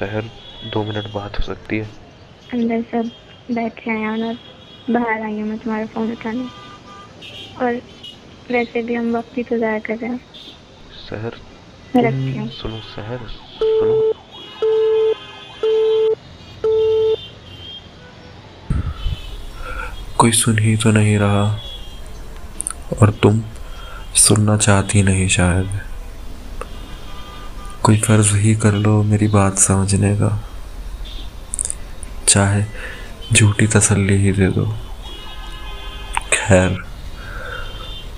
शहर दो मिनट बात हो सकती है। अंदर सब बैठे हैं और बाहर आई हूँ मैं तुम्हारा फ़ोन उठाने। और वैसे भी हम वक्त ही तो ज़ाया कर रहे हैं। शहर रखती हूँ। सुनो शहर सुनो। कोई सुन ही तो नहीं रहा। और तुम सुनना चाहती नहीं शायद। कोई फ़र्ज़ ही कर लो, मेरी बात समझने का। चाहे झूठी तसल्ली ही दे दो। खैर,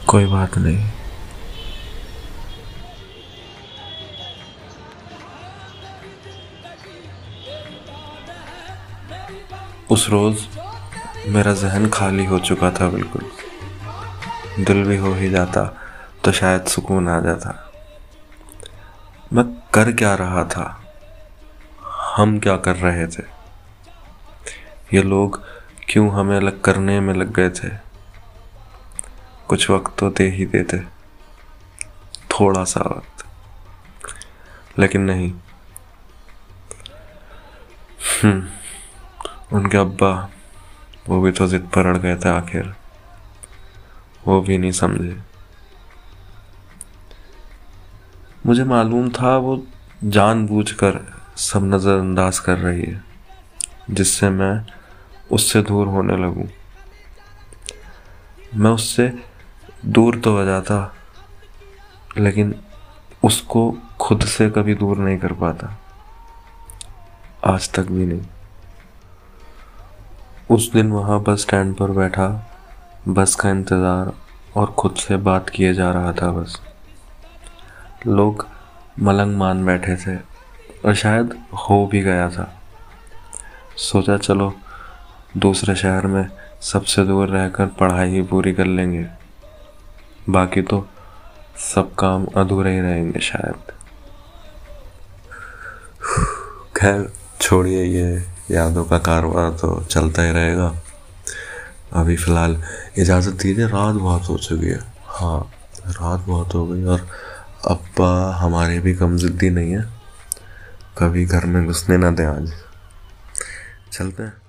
कोई बात नहीं। उस रोज़ मेरा जहन खाली हो चुका था बिल्कुल। दिल भी हो ही जाता तो शायद सुकून आ जाता। मैं कर क्या रहा था? हम क्या कर रहे थे? ये लोग क्यों हमें अलग करने में लग गए थे? कुछ वक्त तो दे ही देते। थोड़ा सा वक्त। लेकिन नहीं। हम्म उनके अब्बा, वो भी तो जिद पर अड़ गए थे आखिर। वो भी नहीं समझे। मुझे मालूम था वो जानबूझकर सब नज़रअंदाज कर रही है, जिससे मैं उससे दूर होने लगूं। मैं उससे दूर तो हो जाता, लेकिन उसको खुद से कभी दूर नहीं कर पाता। आज तक भी नहीं। उस दिन वहाँ बस स्टैंड पर बैठा, बस का इंतज़ार और खुद से बात किए जा रहा था बस। लोग मलंग मान बैठे थे और शायद हो भी गया था। सोचा चलो दूसरे शहर में सबसे दूर रहकर पढ़ाई ही पूरी कर लेंगे। बाकी तो सब काम अधूरे ही रहेंगे शायद। खैर, छोड़िए ये यादों का कारोबार तो चलता ही रहेगा। अभी फ़िलहाल इजाज़त दीजिए, रात बहुत हो चुकी है। हाँ रात बहुत हो गई और अब्बा हमारे भी कम ज़िद्दी नहीं है। कभी घर में घुसने ना दें आज। चलते हैं।